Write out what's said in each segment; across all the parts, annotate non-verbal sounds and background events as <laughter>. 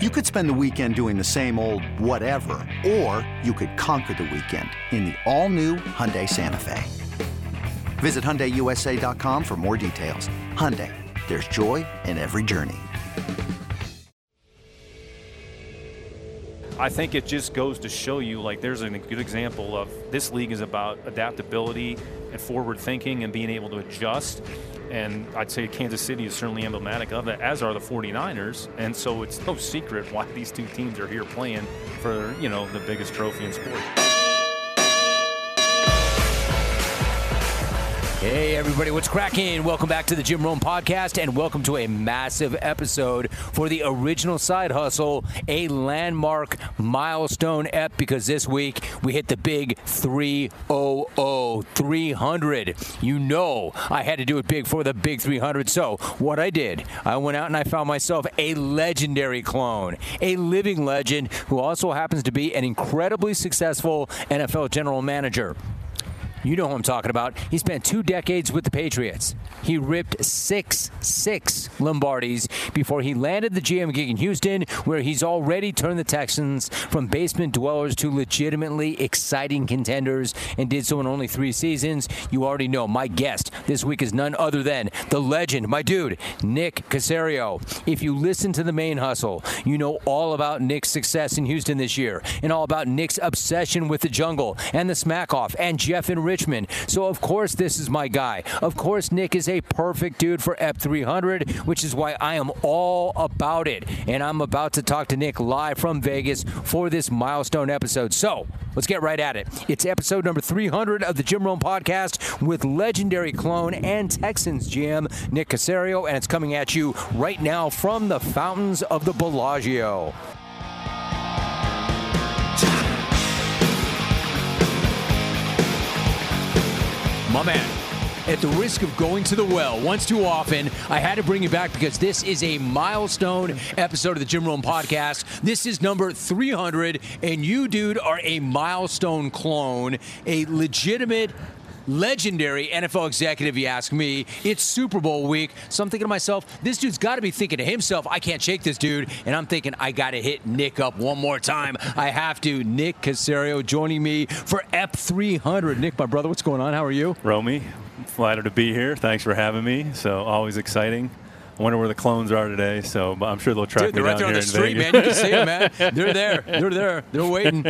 You could spend the weekend doing the same old whatever, or you could conquer the weekend in the all-new Hyundai Santa Fe. Visit HyundaiUSA.com for more details. Hyundai, there's joy in every journey. I think it just goes to show you, like, there's a good example of this league is about adaptability and forward thinking and being able to adjust. And I'd say Kansas City is certainly emblematic of that, as are the 49ers. And so it's no <laughs> secret why these two teams are here playing for, you know, the biggest trophy in sport. Hey, everybody, what's cracking? Welcome back to the Jim Rome podcast, and welcome to a massive episode for the original side hustle, a landmark milestone ep, because this week we hit the big 300, 300. You know, I had to do it big for the big 300. So, what I did, I went out and I found myself a legendary clone, a living legend who also happens to be an incredibly successful NFL general manager. You know who I'm talking about. He spent two decades with the Patriots. He ripped six, six Lombardis before he landed the GM gig in Houston, where he's already turned the Texans from basement dwellers to legitimately exciting contenders and did so in only three seasons. You already know my guest this week is none other than the legend, my dude, Nick Caserio. If you listen to the main hustle, you know all about Nick's success in Houston this year and all about Nick's obsession with the jungle and the smack off and Jeff and Richmond. So, of course, this is my guy. Of course, Nick is a perfect dude for EP 300, which is why I am all about it. And I'm about to talk to Nick live from Vegas for this milestone episode. So, let's get right at it. It's episode number 300 of the Jim Rome podcast with legendary clone and Texans GM Nick Caserio, and it's coming at you right now from the fountains of the Bellagio. My man, at the risk of going to the well once too often, I had to bring you back because this is a milestone episode of the Jim Rome podcast. This is number 300, and you, dude, are a milestone clone, a legitimate legendary NFL executive, you ask me. It's Super Bowl week. So I'm thinking to myself, this dude's got to be thinking to himself, I can't shake this dude. And I'm thinking, I got to hit Nick up one more time. I have to. Nick Caserio joining me for EP 300. Nick, my brother, what's going on? How are you? Romy, flattered to be here. Thanks for having me. So always exciting. I wonder where the clones are today. So I'm sure they'll track Dude, they're me right down there on the street, Vegas. man. You can see them, man. <laughs> They're there. They're there. They're waiting.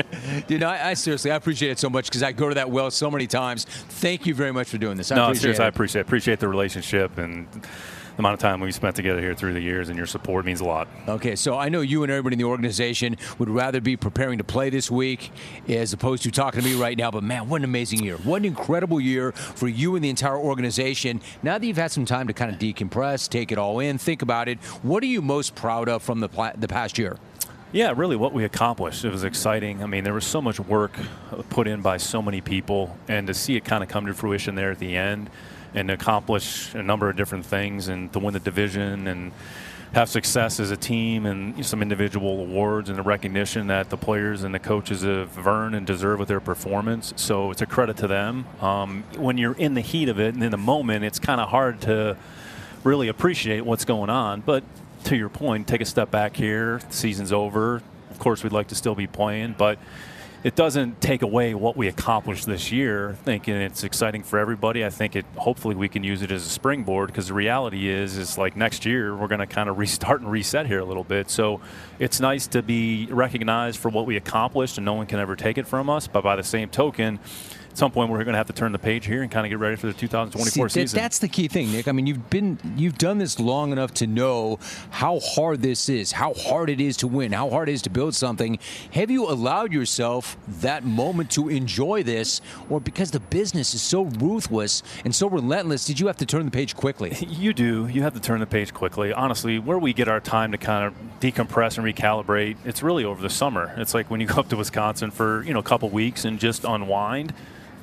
Dude, I, I seriously, I appreciate it so much because I go to that well so many times. Thank you very much for doing this. I no, appreciate seriously, I it. appreciate appreciate the relationship and amount of time we've spent together here through the years, and your support means a lot. Okay, so I know you and everybody in the organization would rather be preparing to play this week as opposed to talking to me right now. But man, what an amazing year! What an incredible year for you and the entire organization. Now that you've had some time to kind of decompress, take it all in, think about it. What are you most proud of from the pla- the past year? Yeah, really, what we accomplished. It was exciting. I mean, there was so much work put in by so many people, and to see it kind of come to fruition there at the end and accomplish a number of different things and to win the division and have success as a team and some individual awards and the recognition that the players and the coaches have earned and deserve with their performance. So it's a credit to them. Um, when you're in the heat of it and in the moment, it's kind of hard to really appreciate what's going on. But to your point, take a step back here. The season's over. Of course, we'd like to still be playing, but it doesn't take away what we accomplished this year. Thinking it's exciting for everybody. I think it. Hopefully, we can use it as a springboard because the reality is, is like next year we're going to kind of restart and reset here a little bit. So it's nice to be recognized for what we accomplished, and no one can ever take it from us. But by the same token. Some point, we're going to have to turn the page here and kind of get ready for the 2024 See, season. That's the key thing, Nick. I mean, you've been you've done this long enough to know how hard this is, how hard it is to win, how hard it is to build something. Have you allowed yourself that moment to enjoy this, or because the business is so ruthless and so relentless, did you have to turn the page quickly? <laughs> You do. You have to turn the page quickly. Honestly, where we get our time to kind of decompress and recalibrate, it's really over the summer. It's like when you go up to Wisconsin for you know a couple weeks and just unwind.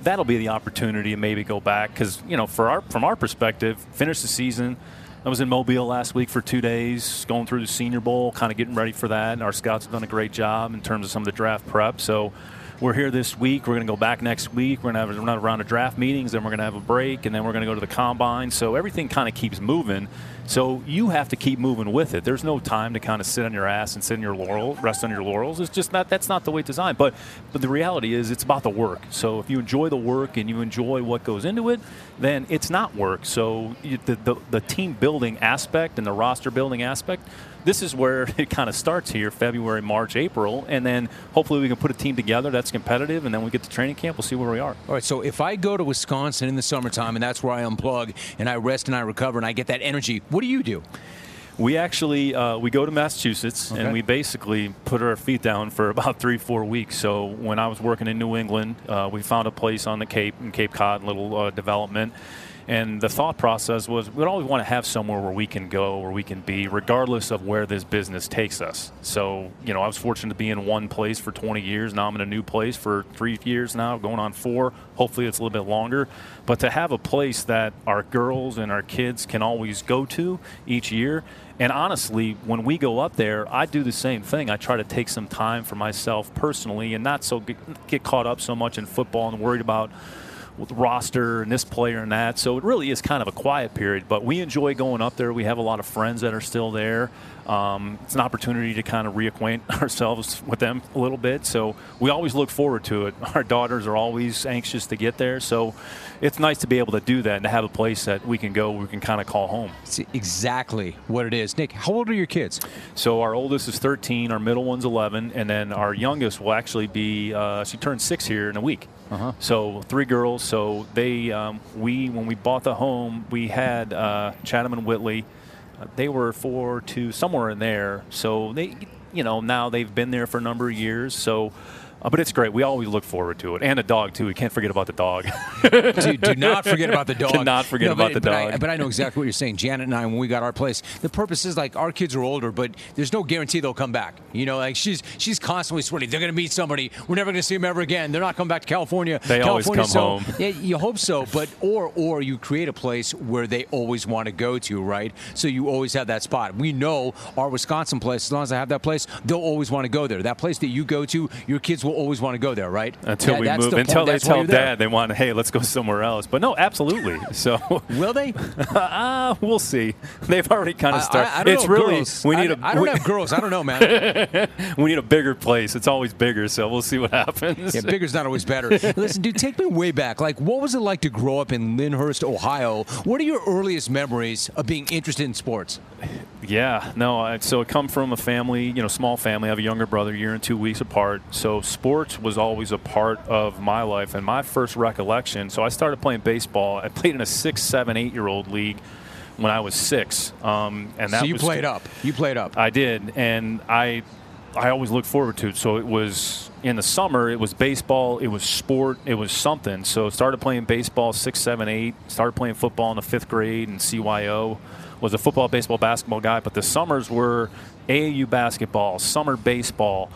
That'll be the opportunity to maybe go back because you know for our from our perspective, finish the season. I was in Mobile last week for two days, going through the Senior Bowl, kind of getting ready for that. And Our scouts have done a great job in terms of some of the draft prep. So we're here this week. We're going to go back next week. We're going to have another round of draft meetings. Then we're going to have a break, and then we're going to go to the combine. So everything kind of keeps moving. So you have to keep moving with it. There's no time to kind of sit on your ass and sit in your laurel, rest on your laurels. It's just not that's not the way it's designed. But but the reality is it's about the work. So if you enjoy the work and you enjoy what goes into it, then it's not work. So the, the the team building aspect and the roster building aspect this is where <laughs> it kind of starts here February, March, April, and then hopefully we can put a team together that's competitive, and then we get to training camp. We'll see where we are. All right, so if I go to Wisconsin in the summertime and that's where I unplug and I rest and I recover and I get that energy, what do you do? We actually uh, we go to Massachusetts okay. and we basically put our feet down for <laughs> about three four weeks. So when I was working in New England, uh, we found a place on the Cape in Cape Cod, little uh, development and the thought process was we'd always want to have somewhere where we can go, where we can be, regardless of where this business takes us. So, you know, I was fortunate to be in one place for 20 years. Now I'm in a new place for three years now, going on four. Hopefully it's a little bit longer. But to have a place that our girls and our kids can always go to each year. And honestly, when we go up there, I do the same thing. I try to take some time for myself personally and not so get, get caught up so much in football and worried about roster and this player and that. So it really is kind of a quiet period. But we enjoy going up there. We have a lot of friends that are still there. Um, it's an opportunity to kind of reacquaint <laughs> ourselves with them a little bit. So we always look forward to it. <laughs> Our daughters are always anxious to get there. So it's nice to be able to do that and to have a place that we can go, we can kind of call home. It's exactly what it is. Nick, how old are your kids? So our oldest is 13, our middle one's 11, and then our youngest will actually be, uh, she turns six here in a week. Uh-huh. So three girls. So they, um, we when we bought the home, we had uh, Chatham and Whitley they were four to somewhere in there. So they, you know, now they've been there for a number of years. So uh, but it's great. We always look forward to it, and the dog too. We can't forget about the dog. <laughs> do, do, not forget about the <laughs> dog. Cannot forget no, about but, the but dog. I, but I know exactly what you're saying. Janet and I, when we got our place, the purpose is like our kids are older, but there's no guarantee they'll come back. You know, like she's she's constantly sweating. They're going to meet somebody. We're never going to see them ever again. They're not coming back to California. They California, always come so, home. <laughs> Yeah, you hope so, but or or you create a place where they always want to go to, right? So you always have that spot. We know our Wisconsin place. As long as I have that place, they'll always want to go there. That place that you go to, your kids will always want to go there right? Until that, we move, the until they tell dad they want, hey, let's go somewhere else. But no, absolutely. <laughs> So will they? <laughs> uh, we'll see. They've already kind of started. I, I, I it's know, really girls. we need I, a. I don't we, have girls. I don't know, man. <laughs> we need a bigger place. It's always bigger, so we'll see what happens. Yeah, bigger's not always better. Listen, dude, take me way back. Like, what was it like to grow up in Lyndhurst, Ohio? What are your earliest memories of being interested in sports? Yeah, no. I, so I come from a family, you know, small family. I have a younger brother, a year and two weeks apart. So sports was always a part of my life and my first recollection. So I started playing baseball. I played in a six, seven, eight year old league when I was six. Um, and that so you was, played up. You played up. I did, and I I always looked forward to it. So it was in the summer, it was baseball, it was sport, it was something. So started playing baseball six, seven, eight. Started playing football in the fifth grade and CYO was a football, baseball, basketball guy, but the summers were AAU basketball, summer baseball.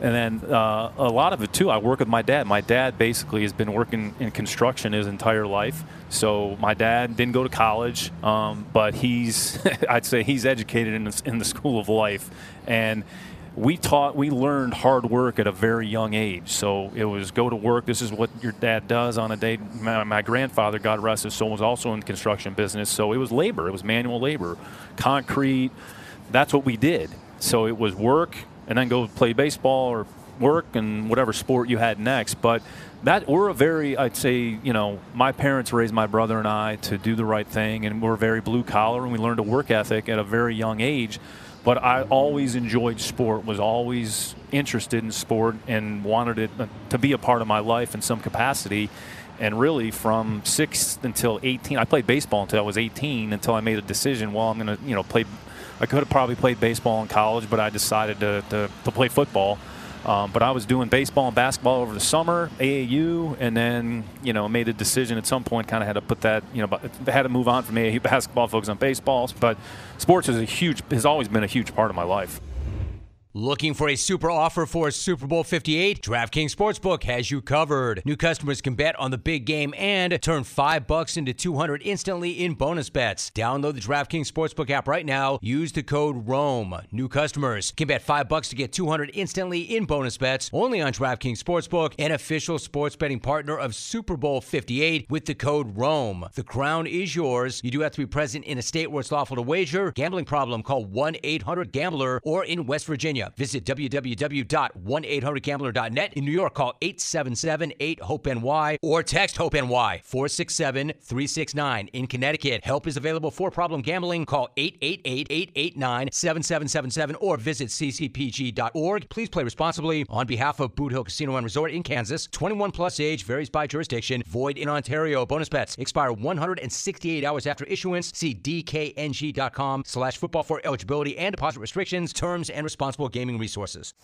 And then uh, a lot of it too. I work with my dad. My dad basically has been working in construction his entire life. So my dad didn't go to college, um, but he's <laughs> I'd say he's educated in the, in the school of life, and we taught we learned hard work at a very young age. So it was go to work. This is what your dad does on a day. My, my, grandfather god rest his soul was also in the construction business. So it was labor. It was manual labor. Concrete. That's what we did. So it was work and then go play baseball or work and whatever sport you had next. But that we're a very i'd say you know my parents raised my brother and i to do the right thing. And we're very blue collar and we learned a work ethic at a very young age but I always enjoyed sport, was always interested in sport, and wanted it uh, to be a part of my life in some capacity. And really, from six until 18, I played baseball until I was 18. Until I made a decision. Well, I'm going to, you know, play. I could have probably played baseball in college, but I decided to, to, to play football. Um, but I was doing baseball and basketball over the summer, AAU, and then you know made a decision at some point. Kind of had to put that you know had to move on from AAU <laughs> basketball, focus on baseball. But sports is a huge has always been a huge part of my life. Looking for a super offer for Super Bowl 58? DraftKings Sportsbook has you covered. New customers can bet on the big game and turn 5 bucks into 200 instantly in bonus bets. Download the DraftKings Sportsbook app right now. Use the code ROME. New customers can bet 5 bucks to get 200 instantly in bonus bets only on DraftKings Sportsbook, an official sports betting partner of Super Bowl 58 with the code ROME. The crown is yours. You do have to be present in a state where it's lawful to wager. Gambling problem? Call 1-800-GAMBLER or in West Virginia Visit www.1800gambler.net. In New York, call 877-8-HOPE-NY or text HOPE-NY 467-369. In Connecticut, help is available for problem gambling. Call 888-889-7777 or visit ccpg.org. Please play responsibly on behalf of Boot Hill Casino and Resort in Kansas. 21 plus age varies by jurisdiction. Void in Ontario. Bonus bets expire 168 hours after issuance. See dkng.com slash football for eligibility and deposit restrictions, terms, and responsible gaming resources.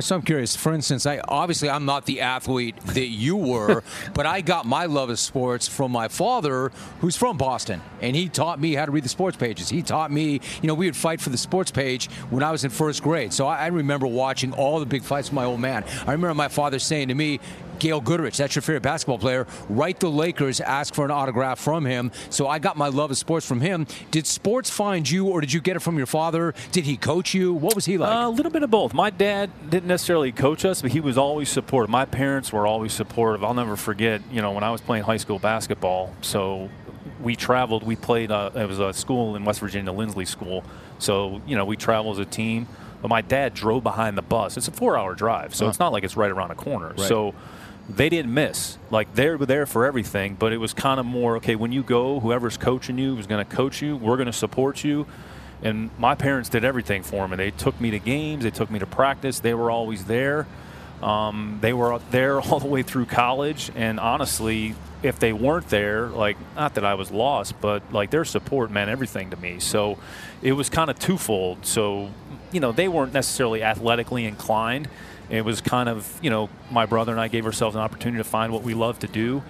So I'm curious. For instance, I obviously I'm not the athlete that you were, <laughs> but I got my love of sports from my father, who's from Boston, and he taught me how to read the sports pages. He taught me, you know, we would fight for the sports page when I was in first grade. So I, I remember watching all the big fights with my old man. I remember my father saying to me, Gail Goodrich, that's your favorite basketball player. Write the Lakers, ask for an autograph from him. So I got my love of sports from him. Did sports find you, or did you get it from your father? Did he coach you? What was he like? Uh, a little bit of both. My dad didn't necessarily coach us, but he was always supportive. My parents were always supportive. I'll never forget, you know, when I was playing high school basketball. So we traveled. We played. Uh, it was a school in West Virginia, Linsly School. So you know, we traveled as a team. But my dad drove behind the bus. It's a four-hour drive, so huh. it's not like it's right around the corner. Right. So they didn't miss. Like they were there for everything, but it was kind of more okay. When you go, whoever's coaching you is going to coach you. We're going to support you. And my parents did everything for me. They took me to games. They took me to practice. They were always there. Um, they were there <laughs> all the way through college. And honestly, if they weren't there, like not that I was lost, but like their support meant everything to me. So it was kind of twofold. So you know they weren't necessarily athletically inclined it was kind of, you know, my brother and I gave ourselves an opportunity to find what we love to do.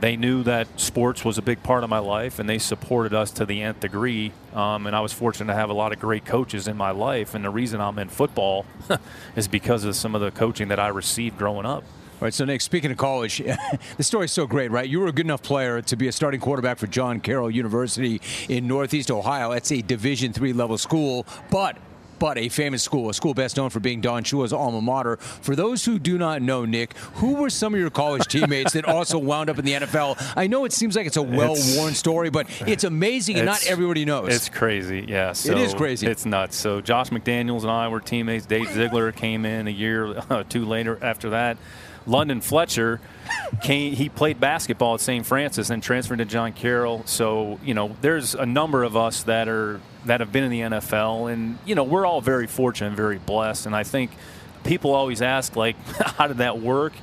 They knew that sports was a big part of my life, and they supported us to the nth degree. Um, and I was fortunate to have a lot of great coaches in my life. And the reason I'm in football <laughs> is because of some of the coaching that I received growing up. All right, so Nick, speaking of college, <laughs> the story's so great, right? You were a good enough player to be a starting quarterback for John Carroll University in Northeast Ohio. That's a Division three level school, but but a famous school, a school best known for being Don Shula's alma mater. For those who do not know, Nick, who were some of your college <laughs> teammates that also wound up in the NFL? I know it seems like it's a well-worn story, but it's amazing and not everybody knows. It's crazy, yeah. So it is crazy. It's nuts. So Josh McDaniels and I were teammates. Dave Ziegler came in a year uh, <laughs> two later after that. London Fletcher came, he played basketball at St. Francis and transferred to John Carroll. So, you know, there's a number of us that are that have been in the NFL and you know, we're all very fortunate and very blessed and I think people always ask like <laughs> how did that work?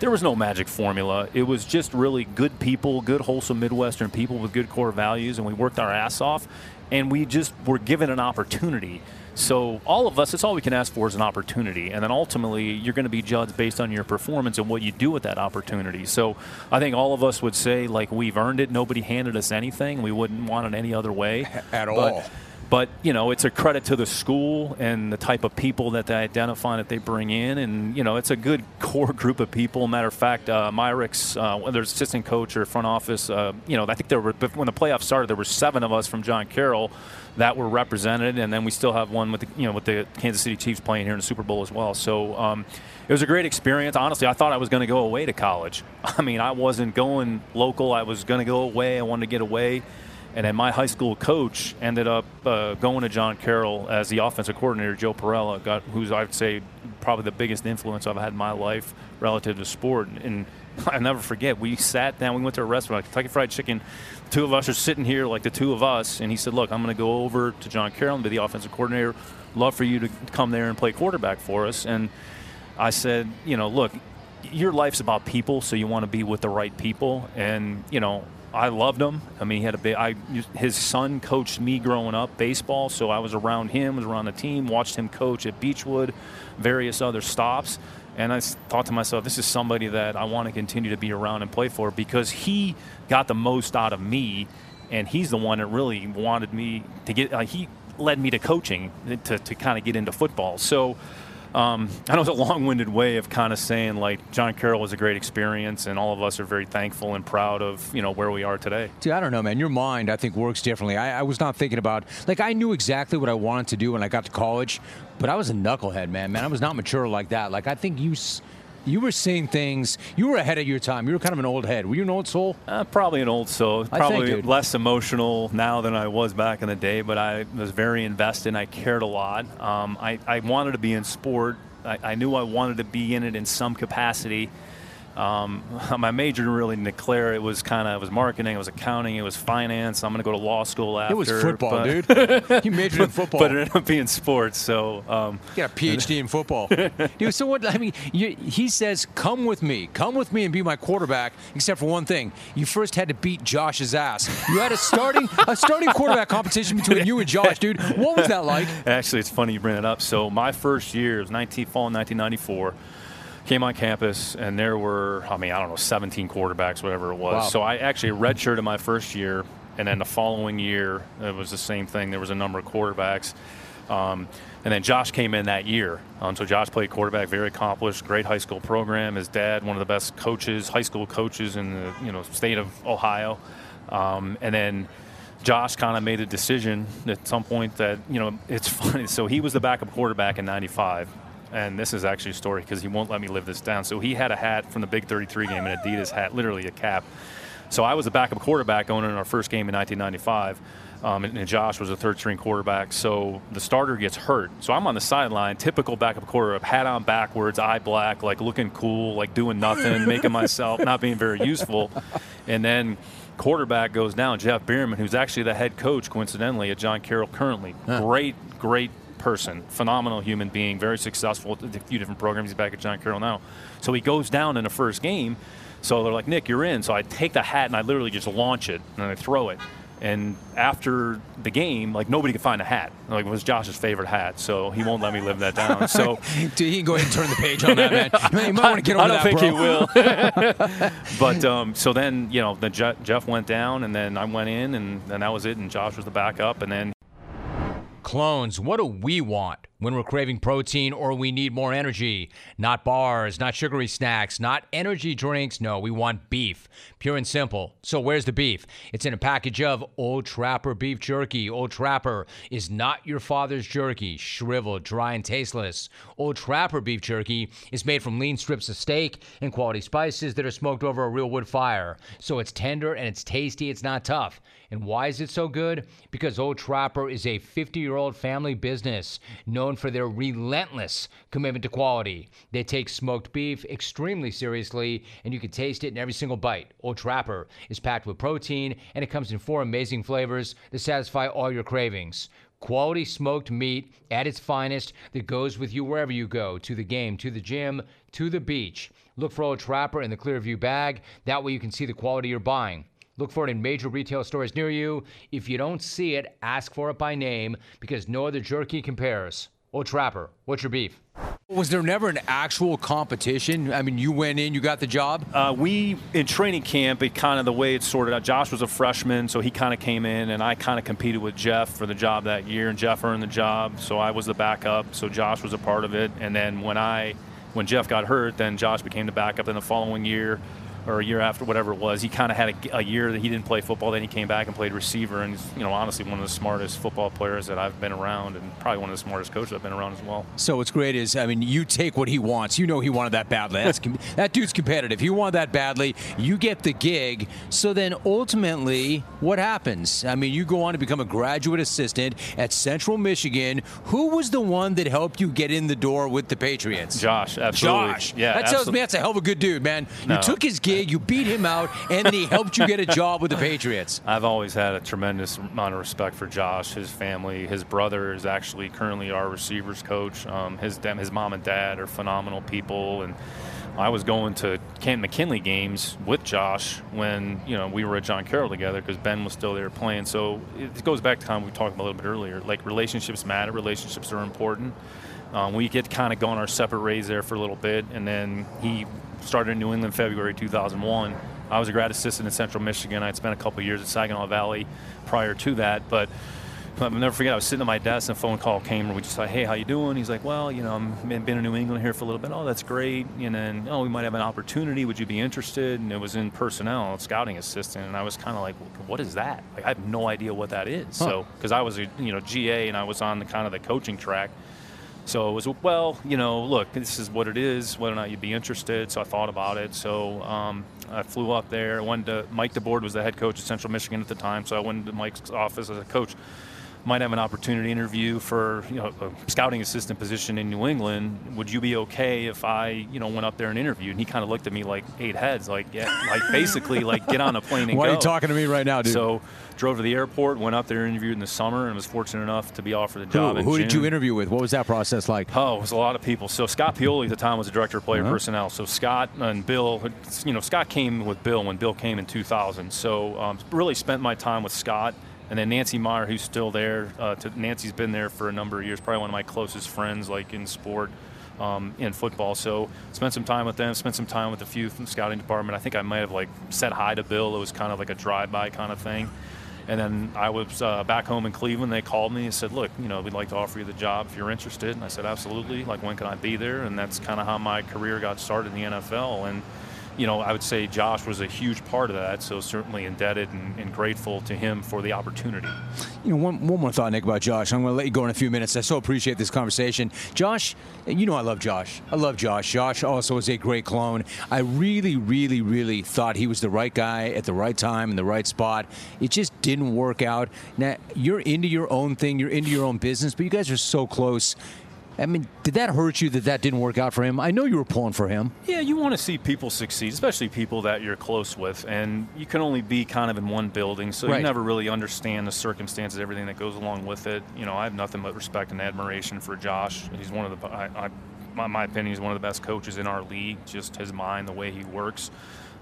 There was no magic formula. It was just really good people, good wholesome Midwestern people with good core values and we worked our ass off and we just were given an opportunity so all of us, it's all we can ask for is an opportunity, and then ultimately you're going to be judged based on your performance and what you do with that opportunity. So I think all of us would say like we've earned it. Nobody handed us anything. We wouldn't want it any other way at but, all. But you know, it's a credit to the school and the type of people that they identify and that they bring in, and you know, it's a good <laughs> core group of people. Matter of fact, uh, Myrick's, uh, whether it's assistant coach or front office, uh, you know, I think there were when the playoffs started, there were seven of us from John Carroll that were represented, and then we still have one with the, you know with the Kansas City Chiefs playing here in the Super Bowl as well. So um, it was a great experience. Honestly, I thought I was going to go away to college. <laughs> I mean, I wasn't going local. I was going to go away. I wanted to get away. And then my high school coach ended up uh, going to John Carroll as the offensive coordinator. Joe Perella, got who's I'd say probably the biggest influence I've had in my life relative to sport. And <laughs> I'll never forget. We sat down. We went to a restaurant, Kentucky Fried Chicken. Two of us are sitting here, like the two of us, and he said, "Look, I'm going to go over to John Carroll and be the offensive coordinator. Love for you to come there and play quarterback for us." And I said, "You know, look, your life's about people, so you want to be with the right people. And you know, I loved him. I mean, he had a big. I his son coached me growing up baseball, so I was around him, was around the team, watched him coach at Beachwood, various other stops. And I thought to myself, this is somebody that I want to continue to be around and play for because he got the most out of me, and he's the one that really wanted me to get. Uh, he led me to coaching to, to kind of get into football. So um, I know it's a long-winded way of kind of saying like John Carroll was a great experience, and all of us are very thankful and proud of you know where we are today. Dude, I don't know, man. Your mind, I think, works differently. I, I was not thinking about like I knew exactly what I wanted to do when I got to college, but I was a knucklehead, man. Man, I was not mature like that. Like I think you. S- you were seeing things. You were ahead of your time. You were kind of an old head. Were you an old soul? Uh, probably an old soul. Probably think, less emotional now than I was back in the day. But I was very invested. I cared a lot. Um, I, I wanted to be in sport. I, I knew I wanted to be in it in some capacity. Um, <laughs> my major didn't really declare it was kind of it was marketing, it was accounting, it was finance. I'm going to go to law school after. It was football, but, dude. <laughs> you majored in football, but it ended up being sports. So um, you got a PhD in football, <laughs> dude. So what? I mean, you, he says, "Come with me, come with me, and be my quarterback." Except for one thing, you first had to beat Josh's ass. You had a starting a starting quarterback competition between you and Josh, dude. What was that like? Actually, it's funny you bring it up. So my first year was 19 fall 1994 came on campus and there were, I mean, I don't know, 17 quarterbacks, whatever it was. Wow. So I actually redshirted my first year, and then the following year it was the same thing. There was a number of quarterbacks. Um, and then Josh came in that year. Um, so Josh played quarterback, very accomplished, great high school program. His dad, one of the best coaches, high school coaches in the you know state of Ohio. Um, and then Josh kind of made a decision at some point that you know it's <laughs> funny. So he was the backup quarterback in '95 and this is actually a story because he won't let me live this down. So he had a hat from the Big 33 game, an Adidas hat, literally a cap. So I was a backup quarterback going in our first game in 1995. Um, and, and, Josh was a third string quarterback. So the starter gets hurt. So I'm on the sideline, typical backup quarterback, hat on backwards, eye black, like looking cool, like doing nothing, making myself not being very useful. And then quarterback goes down, Jeff Behrman, who's actually the head coach, coincidentally, at John Carroll currently. Huh. Great, great person, phenomenal human being, very successful at a few different programs. He's back at John Carroll now. So he goes down in the first game. So they're like, Nick, you're in. So I take the hat and I literally just launch it and I throw it. And after the game, like nobody could find a hat. Like it was Josh's favorite hat, so he won't let me live that down. So <laughs> he can go ahead and turn the page on that, man. You might want to get <laughs> over I don't that, think bro. he will. <laughs> but um, so then, you know, the Jeff went down, and then I went in, and then that was it. And Josh was the backup, and then Clones, what do we want when we're craving protein or we need more energy? Not bars, not sugary snacks, not energy drinks. No, we want beef. Pure and simple. So, where's the beef? It's in a package of Old Trapper beef jerky. Old Trapper is not your father's jerky, shriveled, dry, and tasteless. Old Trapper beef jerky is made from lean strips of steak and quality spices that are smoked over a real wood fire. So, it's tender and it's tasty, it's not tough. And why is it so good? Because Old Trapper is a 50 year old family business known for their relentless commitment to quality. They take smoked beef extremely seriously, and you can taste it in every single bite. Old Trapper is packed with protein, and it comes in four amazing flavors that satisfy all your cravings. Quality smoked meat at its finest that goes with you wherever you go to the game, to the gym, to the beach. Look for Old Trapper in the Clearview bag. That way you can see the quality you're buying. Look for it in major retail stores near you. If you don't see it, ask for it by name because no other jerky compares. Oh, Trapper, what's your beef? Was there never an actual competition? I mean, you went in, you got the job? Uh, we, in training camp, it kind of the way it sorted out. Josh was a freshman, so he kind of came in, and I kind of competed with Jeff for the job that year, and Jeff earned the job, so I was the backup, so Josh was a part of it. And then when I, when Jeff got hurt, then Josh became the backup in the following year or a year after, whatever it was. He kind of had a, a, year that he didn't play football. Then he came back and played receiver, and he's, you know, honestly, one of the smartest football players that I've been around, and probably one of the smartest coaches I've been around as well. So what's great is, I mean, you take what he wants. You know, he wanted that badly. That's <laughs> that dude's competitive. He wanted that badly. You get the gig. So then, ultimately, what happens? I mean, you go on to become a graduate assistant at Central Michigan. Who was the one that helped you get in the door with the Patriots? Josh, absolutely. Josh, yeah, that tells me that's a hell of a good dude, man. You no. took his gig, you beat him out and he helped you get a job with the Patriots. I've always had a tremendous amount of respect for Josh, his family. His brother is actually currently our receivers coach. Um, his his mom and dad are phenomenal people, and I was going to Canton McKinley games with Josh when you know we were at John Carroll together because Ben was still there playing. So it goes back to time we talked about a little bit earlier. Like relationships matter. Relationships are important. Um, we get kind of going our separate ways there for a little bit, and then he started in New England February 2001 I was a grad assistant in Central Michigan. I'd spent a couple years at Saginaw Valley prior to that, but I'll never forget. I was sitting at my desk, and a phone call came, and we just like, "Hey, how you doing?" He's like, "Well, you know, I'm been in New England here for a little bit. Oh, that's great. And then, oh, we might have an opportunity. Would you be interested?" And it was in personnel, scouting assistant, and I was kind of like, "What is that?" Like, I have no idea what that is. Huh. So, because I was a you know GA, and I was on the kind of the coaching track. So it was, well, you know, look, this is what it is, whether or not you'd be interested. So I thought about it. So um, I flew up there. I went to, Mike DeBord was the head coach at Central Michigan at the time. So I went to Mike's office as a coach might have an opportunity interview for you know a scouting assistant position in New England. Would you be okay if I you know went up there and interviewed? And he kind of looked at me like eight heads, like yeah, like basically like get on a plane and Why go. are you talking to me right now, dude? So drove to the airport, went up there, interviewed in the summer, and was fortunate enough to be offered the job. Who, who did you interview with? What was that process like? Oh, it was a lot of people. So Scott Pioli at the time was the director of player uh-huh. personnel. So Scott and Bill, you know, Scott came with Bill when Bill came in 2000. So um, really spent my time with Scott and then Nancy Meyer, who's still there. Uh, to, Nancy's been there for a number of years, probably one of my closest friends, like in sport, um, in football. So spent some time with them. Spent some time with a few from the scouting department. I think I might have like said hi to Bill. It was kind of like a drive-by kind of thing. And then I was uh, back home in Cleveland. They called me and said, "Look, you know, we'd like to offer you the job if you're interested." And I said, "Absolutely. Like, when can I be there?" And that's kind of how my career got started in the NFL. And you know, I would say Josh was a huge part of that. So certainly indebted and, and, grateful to him for the opportunity. You know, one, one more thought, Nick, about Josh. I'm going to let you go in a few minutes. I so appreciate this conversation. Josh, you know I love Josh. I love Josh. Josh also is a great clone. I really, really, really thought he was the right guy at the right time in the right spot. It just didn't work out. Now, you're into your own thing. You're into your own business, but you guys are so close. I mean, did that hurt you that that didn't work out for him? I know you were pulling for him. Yeah, you want to see people succeed, especially people that you're close with, and you can only be kind of in one building, so right. you never really understand the circumstances, everything that goes along with it. You know, I have nothing but respect and admiration for Josh. He's one of the, I, I my, my opinion, he's one of the best coaches in our league. Just his mind, the way he works.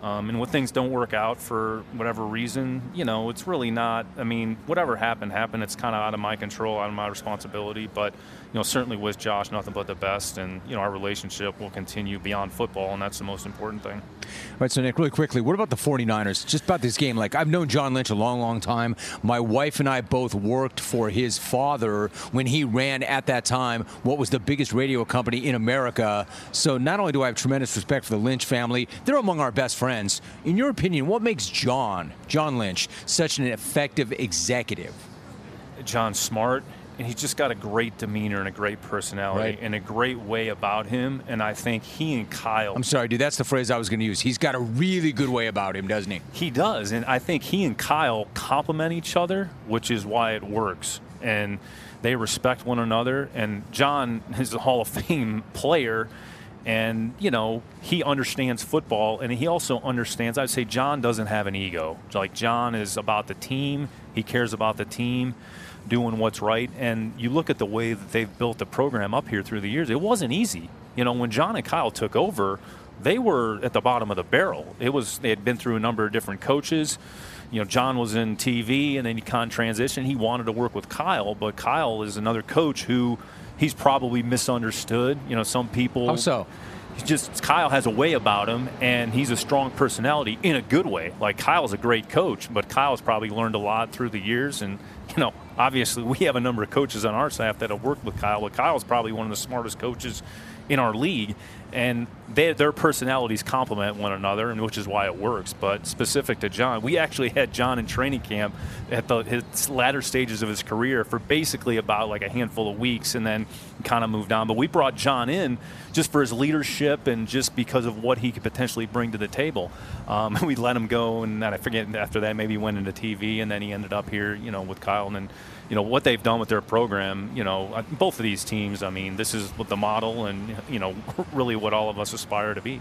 Um, and when things don't work out for whatever reason, you know, it's really not. I mean, whatever happened, happened. It's kind of out of my control, out of my responsibility. But you know, certainly with Josh, nothing but the best, and you know, our relationship will continue beyond football, and that's the most important thing. All right, so Nick, really quickly, what about the 49ers? Just about this game. Like, I've known John Lynch a long, long time. My wife and I both worked for his father when he ran at that time what was the biggest radio company in America. So not only do I have tremendous respect for the Lynch family, they're among our best friends. In your opinion, what makes John, John Lynch, such an effective executive? John Smart and he's just got a great demeanor and a great personality right. and a great way about him. And I think he and Kyle. I'm sorry, dude. That's the phrase I was going to use. He's got a really good way about him, doesn't he? He does, and I think he and Kyle complement each other, which is why it works. And they respect one another. And John is a Hall of Fame player. And, you know, he understands football and he also understands. I'd say John doesn't have an ego. Like, John is about the team, he cares about the team doing what's right. And you look at the way that they've built the program up here through the years, it wasn't easy. You know, when John and Kyle took over, they were at the bottom of the barrel. It was they had been through a number of different coaches. You know, John was in TV and then he kind of transitioned. He wanted to work with Kyle, but Kyle is another coach who he's probably misunderstood. You know, some people. How so? just Kyle has a way about him, and he's a strong personality in a good way. Like Kyle's a great coach, but Kyle's probably learned a lot through the years, and you know, obviously we have a number of coaches on our staff that have worked with Kyle, but Kyle's probably one of the smartest coaches in our league, and they, their personalities complement one another, and which is why it works. But specific to John, we actually had John in training camp at the his latter stages of his career for basically about like a handful of weeks, and then kind of moved on. But we brought John in just for his leadership and just because of what he could potentially bring to the table. Um, <laughs> we let him go, and then I forget after that maybe he went into TV, and then he ended up here, you know, with Kyle, and then you know what they've done with their program. You know, uh, both of these teams. I mean, this is the model, and you know, <laughs> really what all of us aspire to be.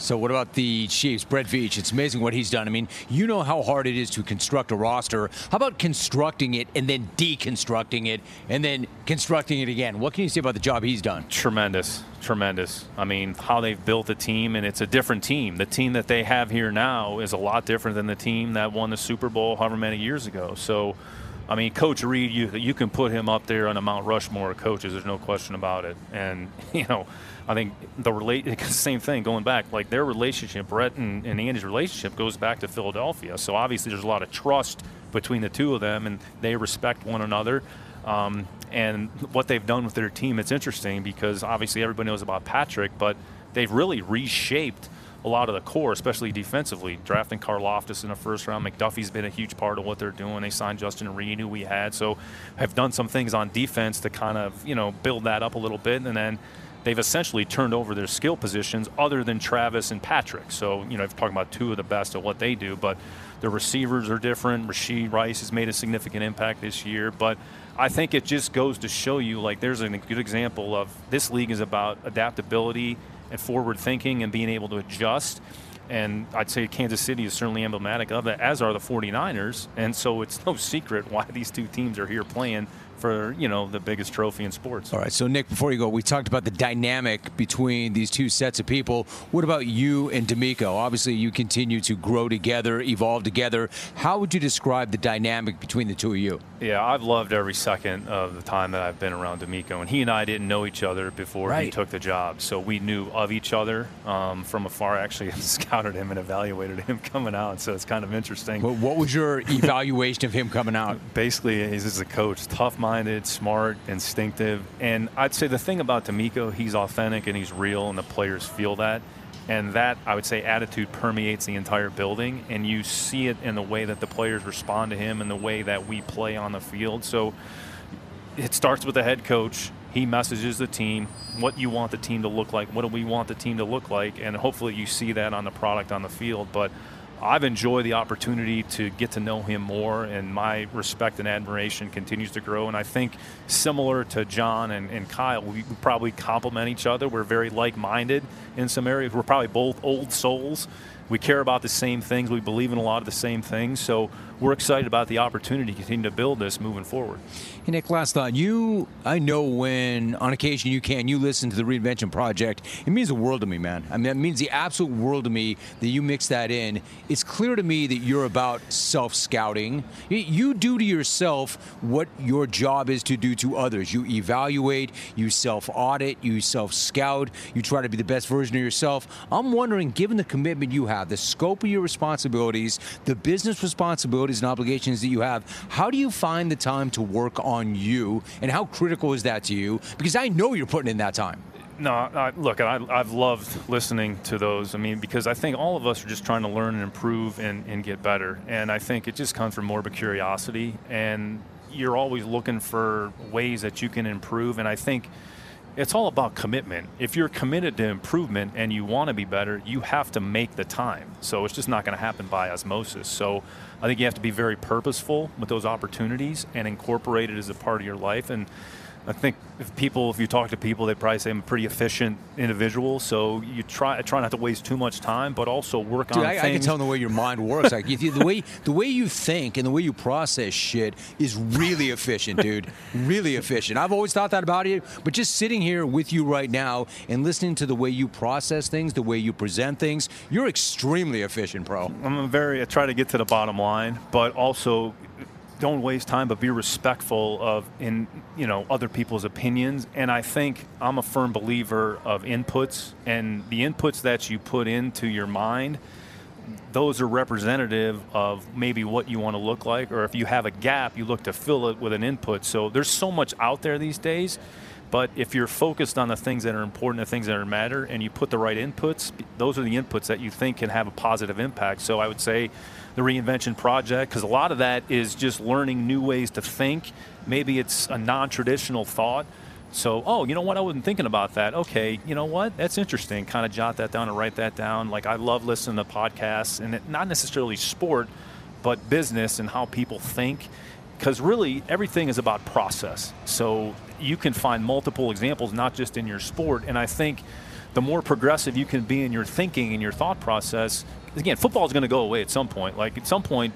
So what about the Chiefs? Brett Veach, it's amazing what he's done. I mean, you know how hard it is to construct a roster. How about constructing it and then deconstructing it and then constructing it again? What can you say about the job he's done? Tremendous, tremendous. I mean, how they've built the team, and it's a different team. The team that they have here now is a lot different than the team that won the Super Bowl however many years ago. So, I mean, Coach Reid, you you can put him up there on a Mount Rushmore of coaches. There's no question about it. And <laughs> you know, I think the relate <laughs> same thing going back, like their relationship, Brett and, and Andy's relationship goes back to Philadelphia. So obviously there's a lot of trust between the two of them, and they respect one another. Um, and what they've done with their team, it's interesting because obviously everybody knows about Patrick, but they've really reshaped a lot of the core, especially defensively. Drafting Karlaftis in the first round, McDuffie's been a huge part of what they're doing. They signed Justin Reid, who we had, so have done some things on defense to kind of you know build that up a little bit, and then they've essentially turned over their skill positions other than Travis and Patrick. So, you know, I'm talking about two of the best at what they do, but the receivers are different. Rashee Rice has made a significant impact this year, but I think it just goes to show you like there's a good example of this league is about adaptability and forward thinking and being able to adjust. And I'd say Kansas City is certainly emblematic of that, as are the 49ers. And so it's no <laughs> secret why these two teams are here playing for you know the biggest trophy in sports. All right, so Nick, before you go, we talked about the dynamic between these two sets of people. What about you and DeMeco? Obviously, you continue to grow together, evolve together. How would you describe the dynamic between the two of you? Yeah, I've loved every second of the time that I've been around DeMeco, and he and I didn't know each other before right. he took the job, so we knew of each other um, from afar. Actually, <laughs> scouted him and evaluated him <laughs> coming out, so it's kind of interesting. What was your evaluation of him coming out? Basically, he's just a coach, tough mind minded, smart, instinctive. And I'd say the thing about DeMeco, he's authentic and he's real, and the players feel that. And that, I would say, attitude permeates the entire building. And you see it in the way that the players respond to him and the way that we play on the field. So it starts with the head coach. He messages the team what you want the team to look like, what do we want the team to look like, and hopefully you see that on the product on the field. But I've enjoyed the opportunity to get to know him more, and my respect and admiration continues to grow. And I think, similar to John and, and Kyle, we probably complement each other. We're very like minded in some areas. We're probably both old souls we care about the same things. We believe in a lot of the same things. So we're excited about the opportunity to continue to build this moving forward. Hey, Nick, last thought. You, I know when on occasion you can, you listen to the Reinvention Project. It means the world to me, man. I mean, it means the absolute world to me that you mix that in. It's clear to me that you're about self scouting. You do to yourself what your job is to do to others. You evaluate, you self audit, you self scout, you try to be the best version of yourself. I'm wondering, given the commitment you have, have, the scope of your responsibilities, the business responsibilities and obligations that you have, how do you find the time to work on you? And how critical is that to you? Because I know you're putting in that time. No, I, look, I, have loved listening to those. I mean, because I think all of us are just trying to learn and improve and, and get better. And I think it just comes from morbid curiosity. And you're always looking for ways that you can improve. And I think it's all about commitment. If you're committed to improvement and you want to be better, you have to make the time. So it's just not going to happen by osmosis. So I think you have to be very purposeful with those opportunities and incorporate it as a part of your life. And I think if people, if you talk to people, they probably say I'm a pretty efficient individual. So you try try not to waste too much time, but also work Dude, on. I, things. I can tell the way your mind works. Like the way the way you think and the way you process shit is really efficient, dude. really efficient. I've always thought that about you, but just sitting here with you right now and listening to the way you process things, the way you present things, you're extremely efficient, bro. I'm very. I try to get to the bottom line, but also don't waste time, but be respectful of in you know other people's opinions. And I think I'm a firm believer of inputs, and the inputs that you put into your mind, those are representative of maybe what you want to look like, or if you have a gap, you look to fill it with an input. So there's so much out there these days. But if you're focused on the things that are important, the things that matter, and you put the right inputs, those are the inputs that you think can have a positive impact. So I would say the reinvention project because a lot of that is just learning new ways to think. Maybe it's a non traditional thought. So, oh, you know what? I wasn't thinking about that. Okay, you know what? That's interesting. Kind of jot that down and write that down. Like, I love listening to podcasts and it, not necessarily sport, but business and how people think. Because really, everything is about process. So, you can find multiple examples, not just in your sport. And I think the more progressive you can be in your thinking and your thought process. Again, football is going to go away at some point. Like at some point,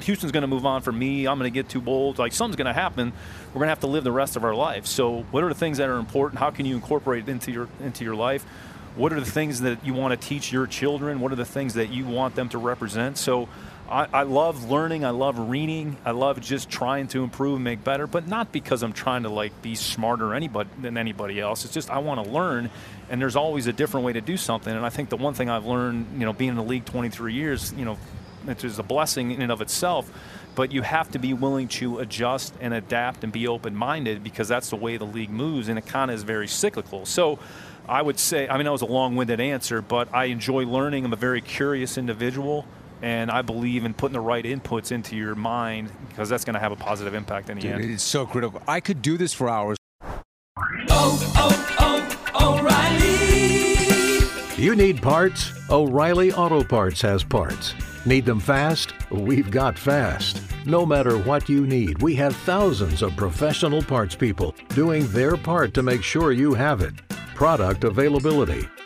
Houston's going to move on for me. I'm going to get too old. Like something's going to happen. We're going to have to live the rest of our life. So, what are the things that are important? How can you incorporate it into your into your life? What are the things that you want to teach your children? What are the things that you want them to represent? So, I, I love learning. I love reading. I love just trying to improve and make better, but not because I'm trying to like be smarter anybody than anybody else. It's just I want to learn, and there's always a different way to do something. And I think the one thing I've learned, you know, being in the league 23 years, you know, which is a blessing in and of itself. But you have to be willing to adjust and adapt and be open minded because that's the way the league moves, and it kind of is very cyclical. So I would say, I mean, that was a long winded answer, but I enjoy learning. I'm a very curious individual and I believe in putting the right inputs into your mind because that's going to have a positive impact in the Dude, end. It's so critical. I could do this for hours. Oh, oh, oh, O'Reilly. You need parts? O'Reilly Auto Parts has parts. Need them fast? We've got fast. No matter what you need, we have thousands of professional parts people doing their part to make sure you have it. Product availability.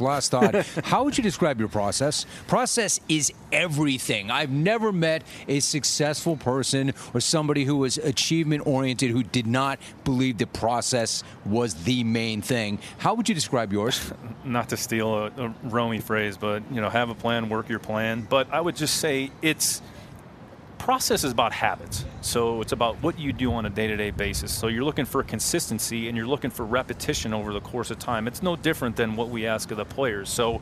Last thought. <laughs> How would you describe your process? Process is everything. I've never met a successful person or somebody who was achievement oriented who did not believe the process was the main thing. How would you describe yours? <laughs> Not to steal a, a Romy phrase, but you know, have a plan, work your plan. But I would just say it's process is about habits. So it's about what you do on a day-to-day basis. So you're looking for consistency and you're looking for repetition over the course of time. It's no different than what we ask of the players. So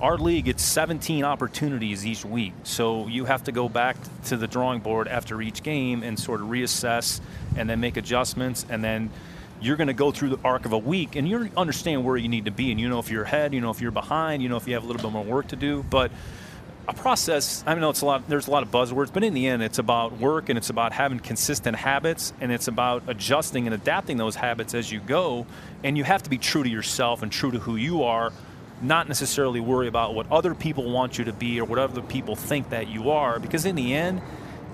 our league it's 17 opportunities each week. So you have to go back to the drawing board after each game and sort of reassess and then make adjustments and then you're going to go through the arc of a week and you understand where you need to be and you know if you're ahead, you know if you're behind, you know if you have a little bit more work to do, but a process i know it's a lot there's a lot of buzzwords but in the end it's about work and it's about having consistent habits and it's about adjusting and adapting those habits as you go and you have to be true to yourself and true to who you are not necessarily worry about what other people want you to be or what other people think that you are because in the end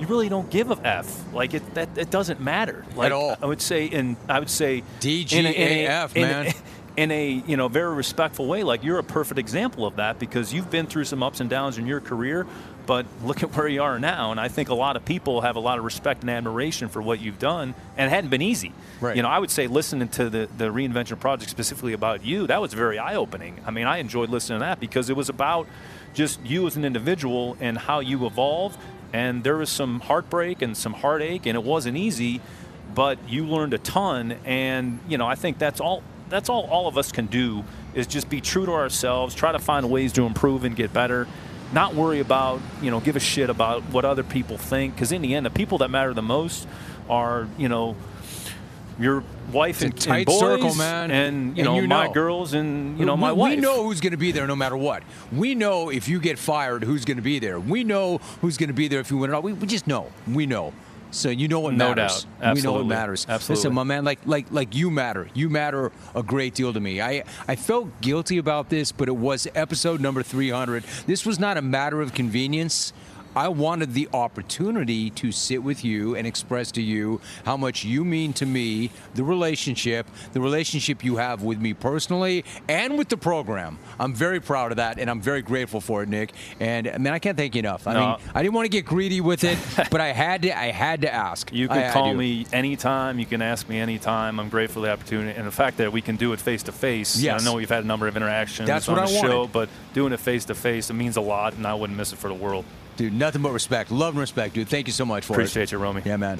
you really don't give a f like it that it doesn't matter like At all. i would say in i would say DGAF, in a- man. In a you know very respectful way. Like you're a perfect example of that because you've been through some ups and downs in your career, but look at <laughs> where you are now. And I think a lot of people have a lot of respect and admiration for what you've done, and it hadn't been easy. Right. You know, I would say listening to the the reinvention project specifically about you, that was very eye opening. I mean, I enjoyed listening to that because it was about just you as an individual and how you evolved. And there was some heartbreak and some heartache, and it wasn't easy but you learned a ton and you know i think that's all that's all all of us can do is just be true to ourselves try to find ways to improve and get better not worry about you know give a shit about what other people think because in the end the people that matter the most are you know your wife and, tight and boys circle, man. and you And know you my know. girls and you know my we, wife We know who's going to be there no matter what. We know if you get fired, who's going to be there. We know who's going to be there if you win it all. We, we just know. We know. So you know what No matters. doubt. We know what matters. Absolutely. Listen, my man, like like like you matter. You matter a great deal to me. I I felt guilty about this, but it was episode number 300. This was not a matter of convenience. I wanted the opportunity to sit with you and express to you how much you mean to me, the relationship, the relationship you have with me personally and with the program. I'm very proud of that and I'm very grateful for it, Nick. And I mean, I can't thank you enough. I No. mean, I didn't want to get greedy with it, <laughs> but I had to I had to ask. You can had call to. me anytime. You can ask me anytime. I'm grateful for the opportunity and the fact that we can do it face to face. Yes. I know we've had a number of interactions That's on what the I show, wanted. but doing it face to face, it means a lot, and I wouldn't miss it for the world. Dude, nothing but respect. Love and respect, dude. Thank you so much for it. Appreciate you, Romy. Yeah, man.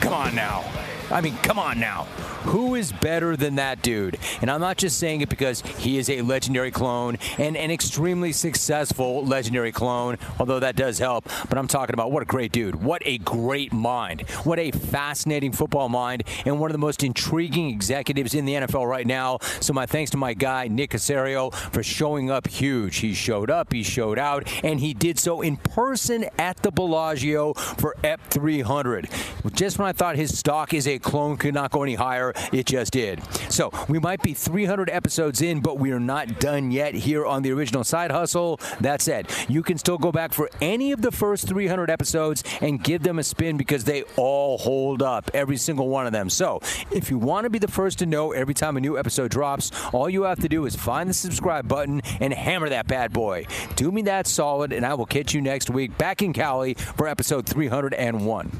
Come on now. I mean, come on now. Who is better than that dude? And I'm not just saying it because he is a legendary clone and an extremely successful legendary clone, although that does help. But I'm talking about what a great dude. What a great mind. What a fascinating football mind and one of the most intriguing executives in the NFL right now. So my thanks to my guy, Nick Caserio, for showing up huge. He showed up, he showed out, and he did so in person at the Bellagio for EP 300. Just when I thought his stock is a clone could not go any higher. It just did. So we might be 300 episodes in, but we are not done yet here on the original Side Hustle. That said, you can still go back for any of the first 300 episodes and give them a spin because they all hold up, every single one of them. So if you want to be the first to know every time a new episode drops, all you have to do is find the subscribe button and hammer that bad boy. Do me that solid, and I will catch you next week back in Cali for episode 301.